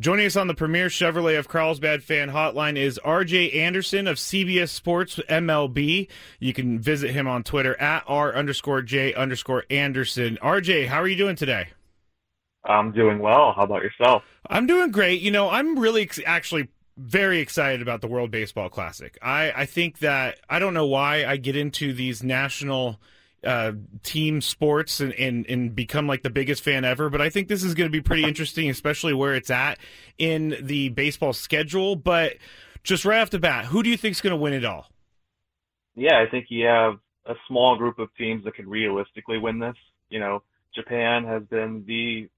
Joining us on the premier Chevrolet of Carlsbad fan hotline is RJ Anderson of CBS Sports MLB. You can visit him on Twitter at R underscore J underscore Anderson. RJ, how are you doing today? I'm doing well. How about yourself? I'm doing great. You know, I'm really ex- actually very excited about the World Baseball Classic. I, I think that I don't know why I get into these national uh, team sports and, and, and become like the biggest fan ever. But I think this is going to be pretty interesting, especially where it's at in the baseball schedule. But just right off the bat, who do you think is going to win it all? Yeah, I think you have a small group of teams that can realistically win this. You know, Japan has been the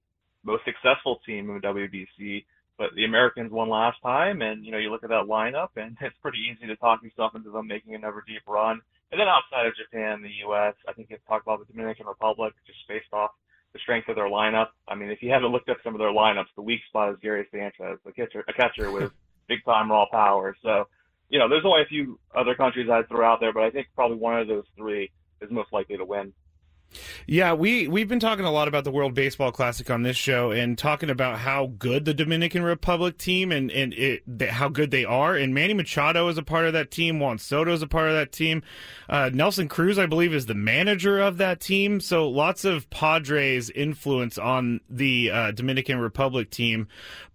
most successful team in the WBC, but the Americans won last time, and you know, you look at that lineup, and it's pretty easy to talk yourself into them making another deep run. And then outside of Japan, the U.S., I think you've talked about the Dominican Republic just based off the strength of their lineup. I mean, if you haven't looked up some of their lineups, the weak spot is Gary Sanchez, a catcher, a catcher with big time raw power. So, you know, there's only a few other countries I'd throw out there, but I think probably one of those three is most likely to win. Yeah, we we've been talking a lot about the World Baseball Classic on this show and talking about how good the Dominican Republic team and and it, how good they are. And Manny Machado is a part of that team. Juan Soto is a part of that team. Uh, Nelson Cruz, I believe, is the manager of that team. So lots of Padres influence on the uh, Dominican Republic team.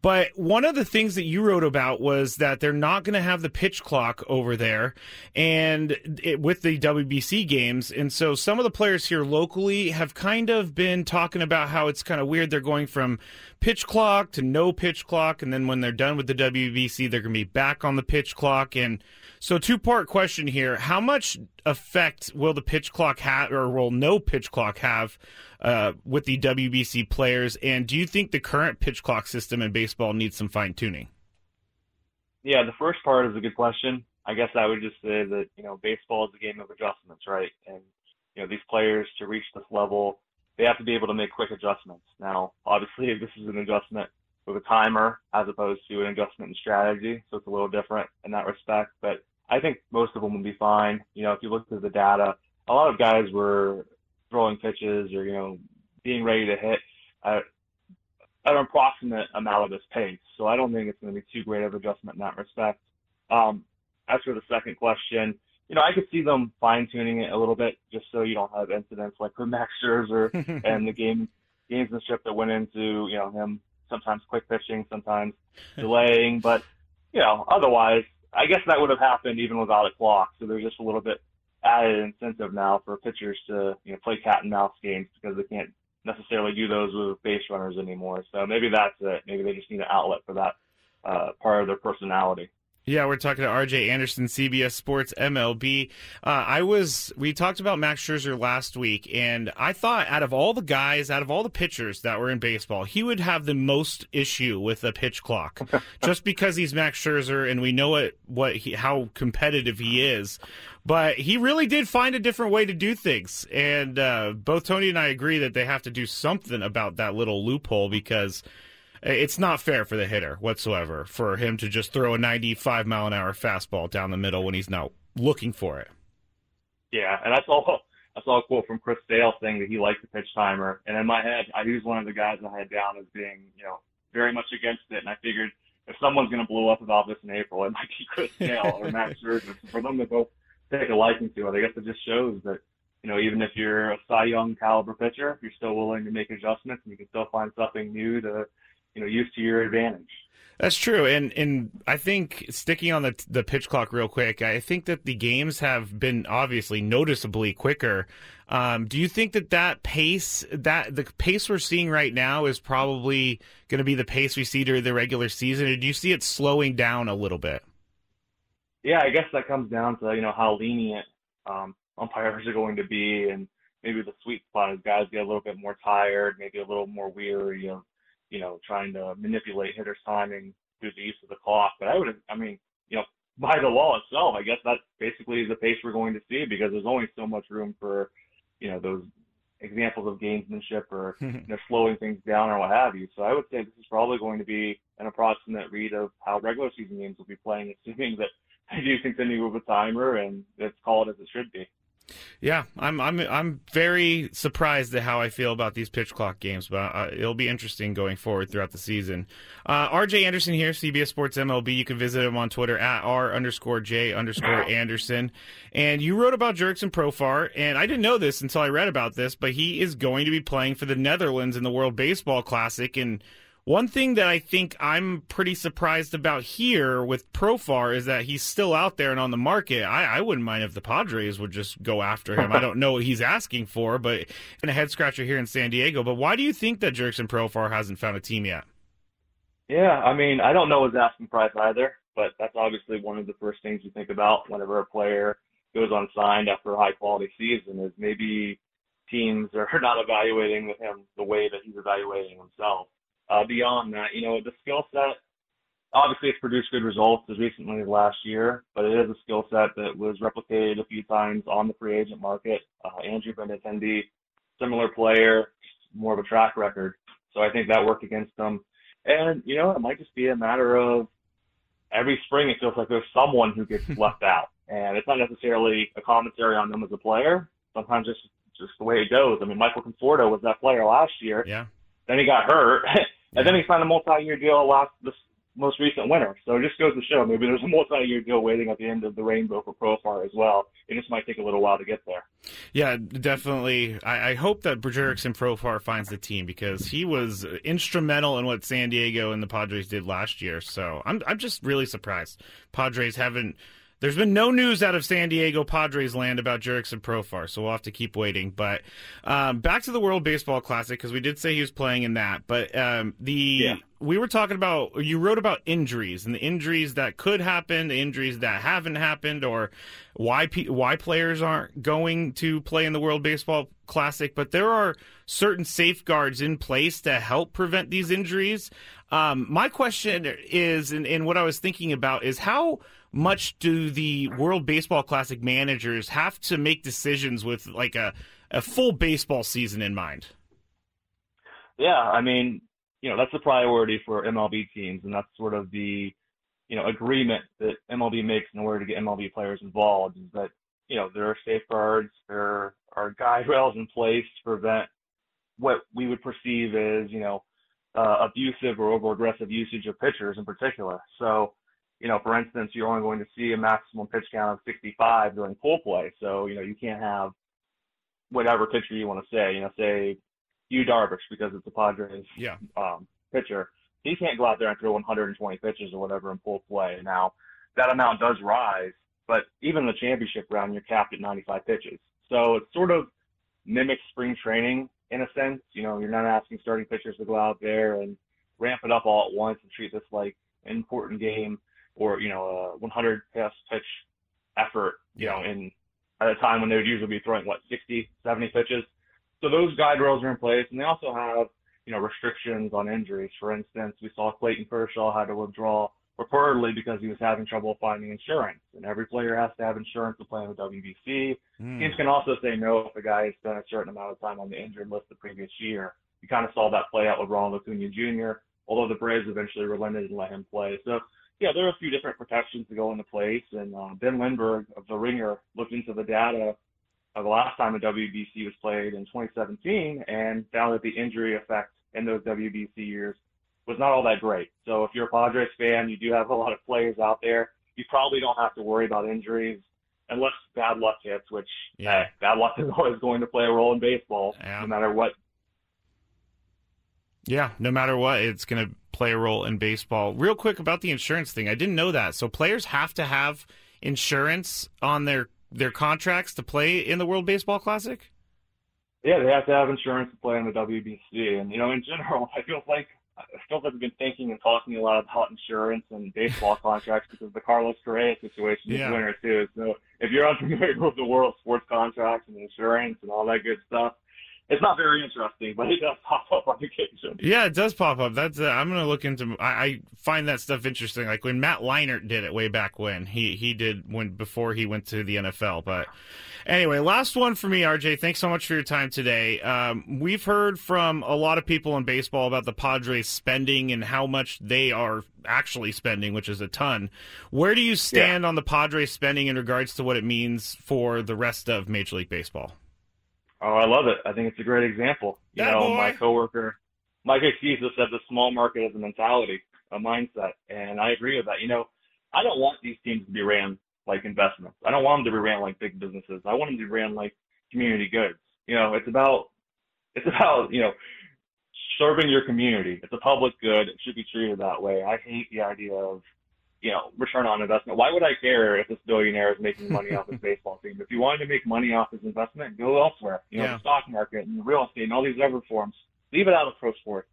But one of the things that you wrote about was that they're not going to have the pitch clock over there, and it, with the WBC games, and so some of the players here locally have kind of been talking about how it's kind of weird. They're going from pitch clock to no pitch clock, and then when they're done with the WBC, they're going to be back on the pitch clock. And so, two part question here: How much effect will the pitch clock have, or will no pitch clock have? Uh, with the WBC players, and do you think the current pitch clock system in baseball needs some fine tuning? Yeah, the first part is a good question. I guess I would just say that you know baseball is a game of adjustments, right? And you know these players to reach this level, they have to be able to make quick adjustments. Now, obviously, this is an adjustment with a timer as opposed to an adjustment in strategy, so it's a little different in that respect. But I think most of them will be fine. You know, if you look at the data, a lot of guys were throwing pitches or you know being ready to hit at, an approximate amount of this pace. So I don't think it's going to be too great of adjustment in that respect. Um, as for the second question, you know, I could see them fine tuning it a little bit just so you don't have incidents like with Max Scherzer and the game gamesmanship that went into, you know, him sometimes quick pitching, sometimes delaying. But, you know, otherwise, I guess that would have happened even without a clock. So there's just a little bit added incentive now for pitchers to, you know, play cat and mouse games because they can't necessarily do those with base runners anymore. So maybe that's it. Maybe they just need an outlet for that uh, part of their personality. Yeah, we're talking to RJ Anderson, CBS Sports MLB. Uh, I was, we talked about Max Scherzer last week, and I thought out of all the guys, out of all the pitchers that were in baseball, he would have the most issue with the pitch clock, just because he's Max Scherzer, and we know what what he, how competitive he is. But he really did find a different way to do things, and uh, both Tony and I agree that they have to do something about that little loophole because it's not fair for the hitter whatsoever for him to just throw a 95 mile an hour fastball down the middle when he's not looking for it. Yeah, and that's all. I saw a quote from Chris Sale saying that he liked the pitch timer, and in my head, I was one of the guys I had down as being, you know, very much against it. And I figured if someone's going to blow up about this in April, it might be Chris Sale or Max Scherzer. For them to both take a liking to it, I guess it just shows that you know, even if you're a Cy Young caliber pitcher, you're still willing to make adjustments and you can still find something new to you know use to your advantage. That's true, and and I think sticking on the the pitch clock real quick, I think that the games have been obviously noticeably quicker. Um, do you think that that pace that the pace we're seeing right now is probably going to be the pace we see during the regular season, or do you see it slowing down a little bit? Yeah, I guess that comes down to you know how lenient um, umpires are going to be, and maybe the sweet spot is guys get a little bit more tired, maybe a little more weary of you know, trying to manipulate hitters' timing through the use of the clock. But I would, I mean, you know, by the law itself, I guess that's basically the pace we're going to see because there's only so much room for, you know, those examples of gamesmanship or you know, slowing things down or what have you. So I would say this is probably going to be an approximate read of how regular season games will be playing, assuming that they do continue with a timer and it's called as it should be. Yeah, I'm I'm I'm very surprised at how I feel about these pitch clock games, but uh, it'll be interesting going forward throughout the season. Uh, RJ Anderson here, CBS Sports MLB. You can visit him on Twitter at r underscore j underscore Anderson. And you wrote about Jurickson Profar, and I didn't know this until I read about this, but he is going to be playing for the Netherlands in the World Baseball Classic and one thing that I think I'm pretty surprised about here with Profar is that he's still out there and on the market. I, I wouldn't mind if the Padres would just go after him. I don't know what he's asking for, but in a head scratcher here in San Diego. But why do you think that Jurickson Profar hasn't found a team yet? Yeah, I mean, I don't know his asking price either, but that's obviously one of the first things you think about whenever a player goes unsigned after a high quality season is maybe teams are not evaluating him the way that he's evaluating himself. Uh, beyond that, you know, the skill set, obviously it's produced good results as recently as last year, but it is a skill set that was replicated a few times on the free agent market. Uh, Andrew Benintendi, similar player, more of a track record. So I think that worked against them. And, you know, it might just be a matter of every spring it feels like there's someone who gets left out. And it's not necessarily a commentary on them as a player. Sometimes it's just the way it goes. I mean, Michael Conforto was that player last year. Yeah. Then he got hurt. And then he signed a multi-year deal last this most recent winter. So it just goes to show maybe there's a multi-year deal waiting at the end of the rainbow for Profar as well. It just might take a little while to get there. Yeah, definitely. I, I hope that Jurickson Profar finds the team because he was instrumental in what San Diego and the Padres did last year. So I'm I'm just really surprised Padres haven't there's been no news out of San Diego Padres land about Jurickson Profar, so we'll have to keep waiting. But um, back to the World Baseball Classic because we did say he was playing in that. But um, the yeah. we were talking about you wrote about injuries and the injuries that could happen, the injuries that haven't happened, or why why players aren't going to play in the World Baseball Classic. But there are certain safeguards in place to help prevent these injuries. Um, my question is, and, and what I was thinking about is how much do the World Baseball Classic managers have to make decisions with like a, a full baseball season in mind? Yeah, I mean, you know, that's a priority for MLB teams, and that's sort of the, you know, agreement that MLB makes in order to get MLB players involved is that, you know, there are safeguards, there are guide rails in place to prevent what we would perceive as, you know, uh, abusive or over aggressive usage of pitchers in particular. So, you know, for instance, you're only going to see a maximum pitch count of 65 during pull play. So, you know, you can't have whatever pitcher you want to say, you know, say Yu Darvish because it's a Padres yeah. um, pitcher. He can't go out there and throw 120 pitches or whatever in pull play. Now, that amount does rise, but even the championship round, you're capped at 95 pitches. So it sort of mimics spring training in a sense. You know, you're not asking starting pitchers to go out there and ramp it up all at once and treat this like an important game or you know a 100 pass pitch effort, you know, in at a time when they would usually be throwing what 60, 70 pitches. So those guide rails are in place, and they also have you know restrictions on injuries. For instance, we saw Clayton Kershaw had to withdraw reportedly because he was having trouble finding insurance, and every player has to have insurance to play in the WBC. Mm. Teams can also say no if a guy has spent a certain amount of time on the injured list the previous year. You kind of saw that play out with Ronald Acuna Jr. Although the Braves eventually relented and let him play. So yeah, there are a few different protections to go into place. And uh, Ben Lindbergh of The Ringer looked into the data of the last time a WBC was played in 2017 and found that the injury effect in those WBC years was not all that great. So if you're a Padres fan, you do have a lot of players out there. You probably don't have to worry about injuries unless bad luck hits, which yeah. Hey, bad luck is always going to play a role in baseball, yeah. no matter what yeah, no matter what, it's going to play a role in baseball. Real quick about the insurance thing, I didn't know that. So players have to have insurance on their their contracts to play in the World Baseball Classic. Yeah, they have to have insurance to play in the WBC, and you know, in general, I feel like I feel like I've been thinking and talking a lot about insurance and baseball contracts because of the Carlos Correa situation is Yeah. winner too. So if you're unfamiliar with the world sports contracts and insurance and all that good stuff, it's not very interesting, but it does pop up on occasion. Yeah, it does pop up. That's uh, I'm gonna look into. I, I find that stuff interesting. Like when Matt Leinart did it way back when he he did when before he went to the NFL. But anyway, last one for me, RJ. Thanks so much for your time today. Um, we've heard from a lot of people in baseball about the Padres spending and how much they are actually spending, which is a ton. Where do you stand on the Padres spending in regards to what it means for the rest of Major League Baseball? Oh, I love it. I think it's a great example. You That know, boy. my coworker, Mike Axisa said the small market is a mentality, a mindset, and I agree with that. You know, I don't want these teams to be ran like investments. I don't want them to be ran like big businesses. I want them to be ran like community goods. You know, it's about it's about you know serving your community. It's a public good. It should be treated that way. I hate the idea of you know return on investment. Why would I care if this billionaire is making money off his baseball team? If you wanted to make money off his investment, go elsewhere. You know, Yeah. the stock market and real estate and all these other forms. Leave it out of pro sports.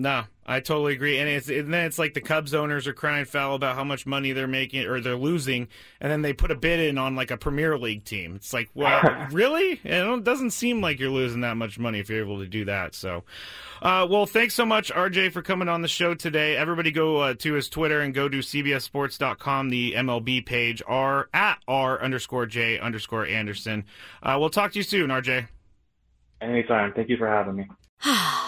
No, I totally agree. And it's and then it's like the Cubs owners are crying foul about how much money they're making or they're losing, and then they put a bid in on like a Premier League team. It's like, well, really? It don't- doesn't seem like you're losing that much money if you're able to do that. So, uh, well, thanks so much, RJ, for coming on the show today. Everybody go uh, to his Twitter and go to cbssports.com, the MLB page, r at r underscore j underscore Anderson. Uh, we'll talk to you soon, RJ. Anytime. Thank you for having me.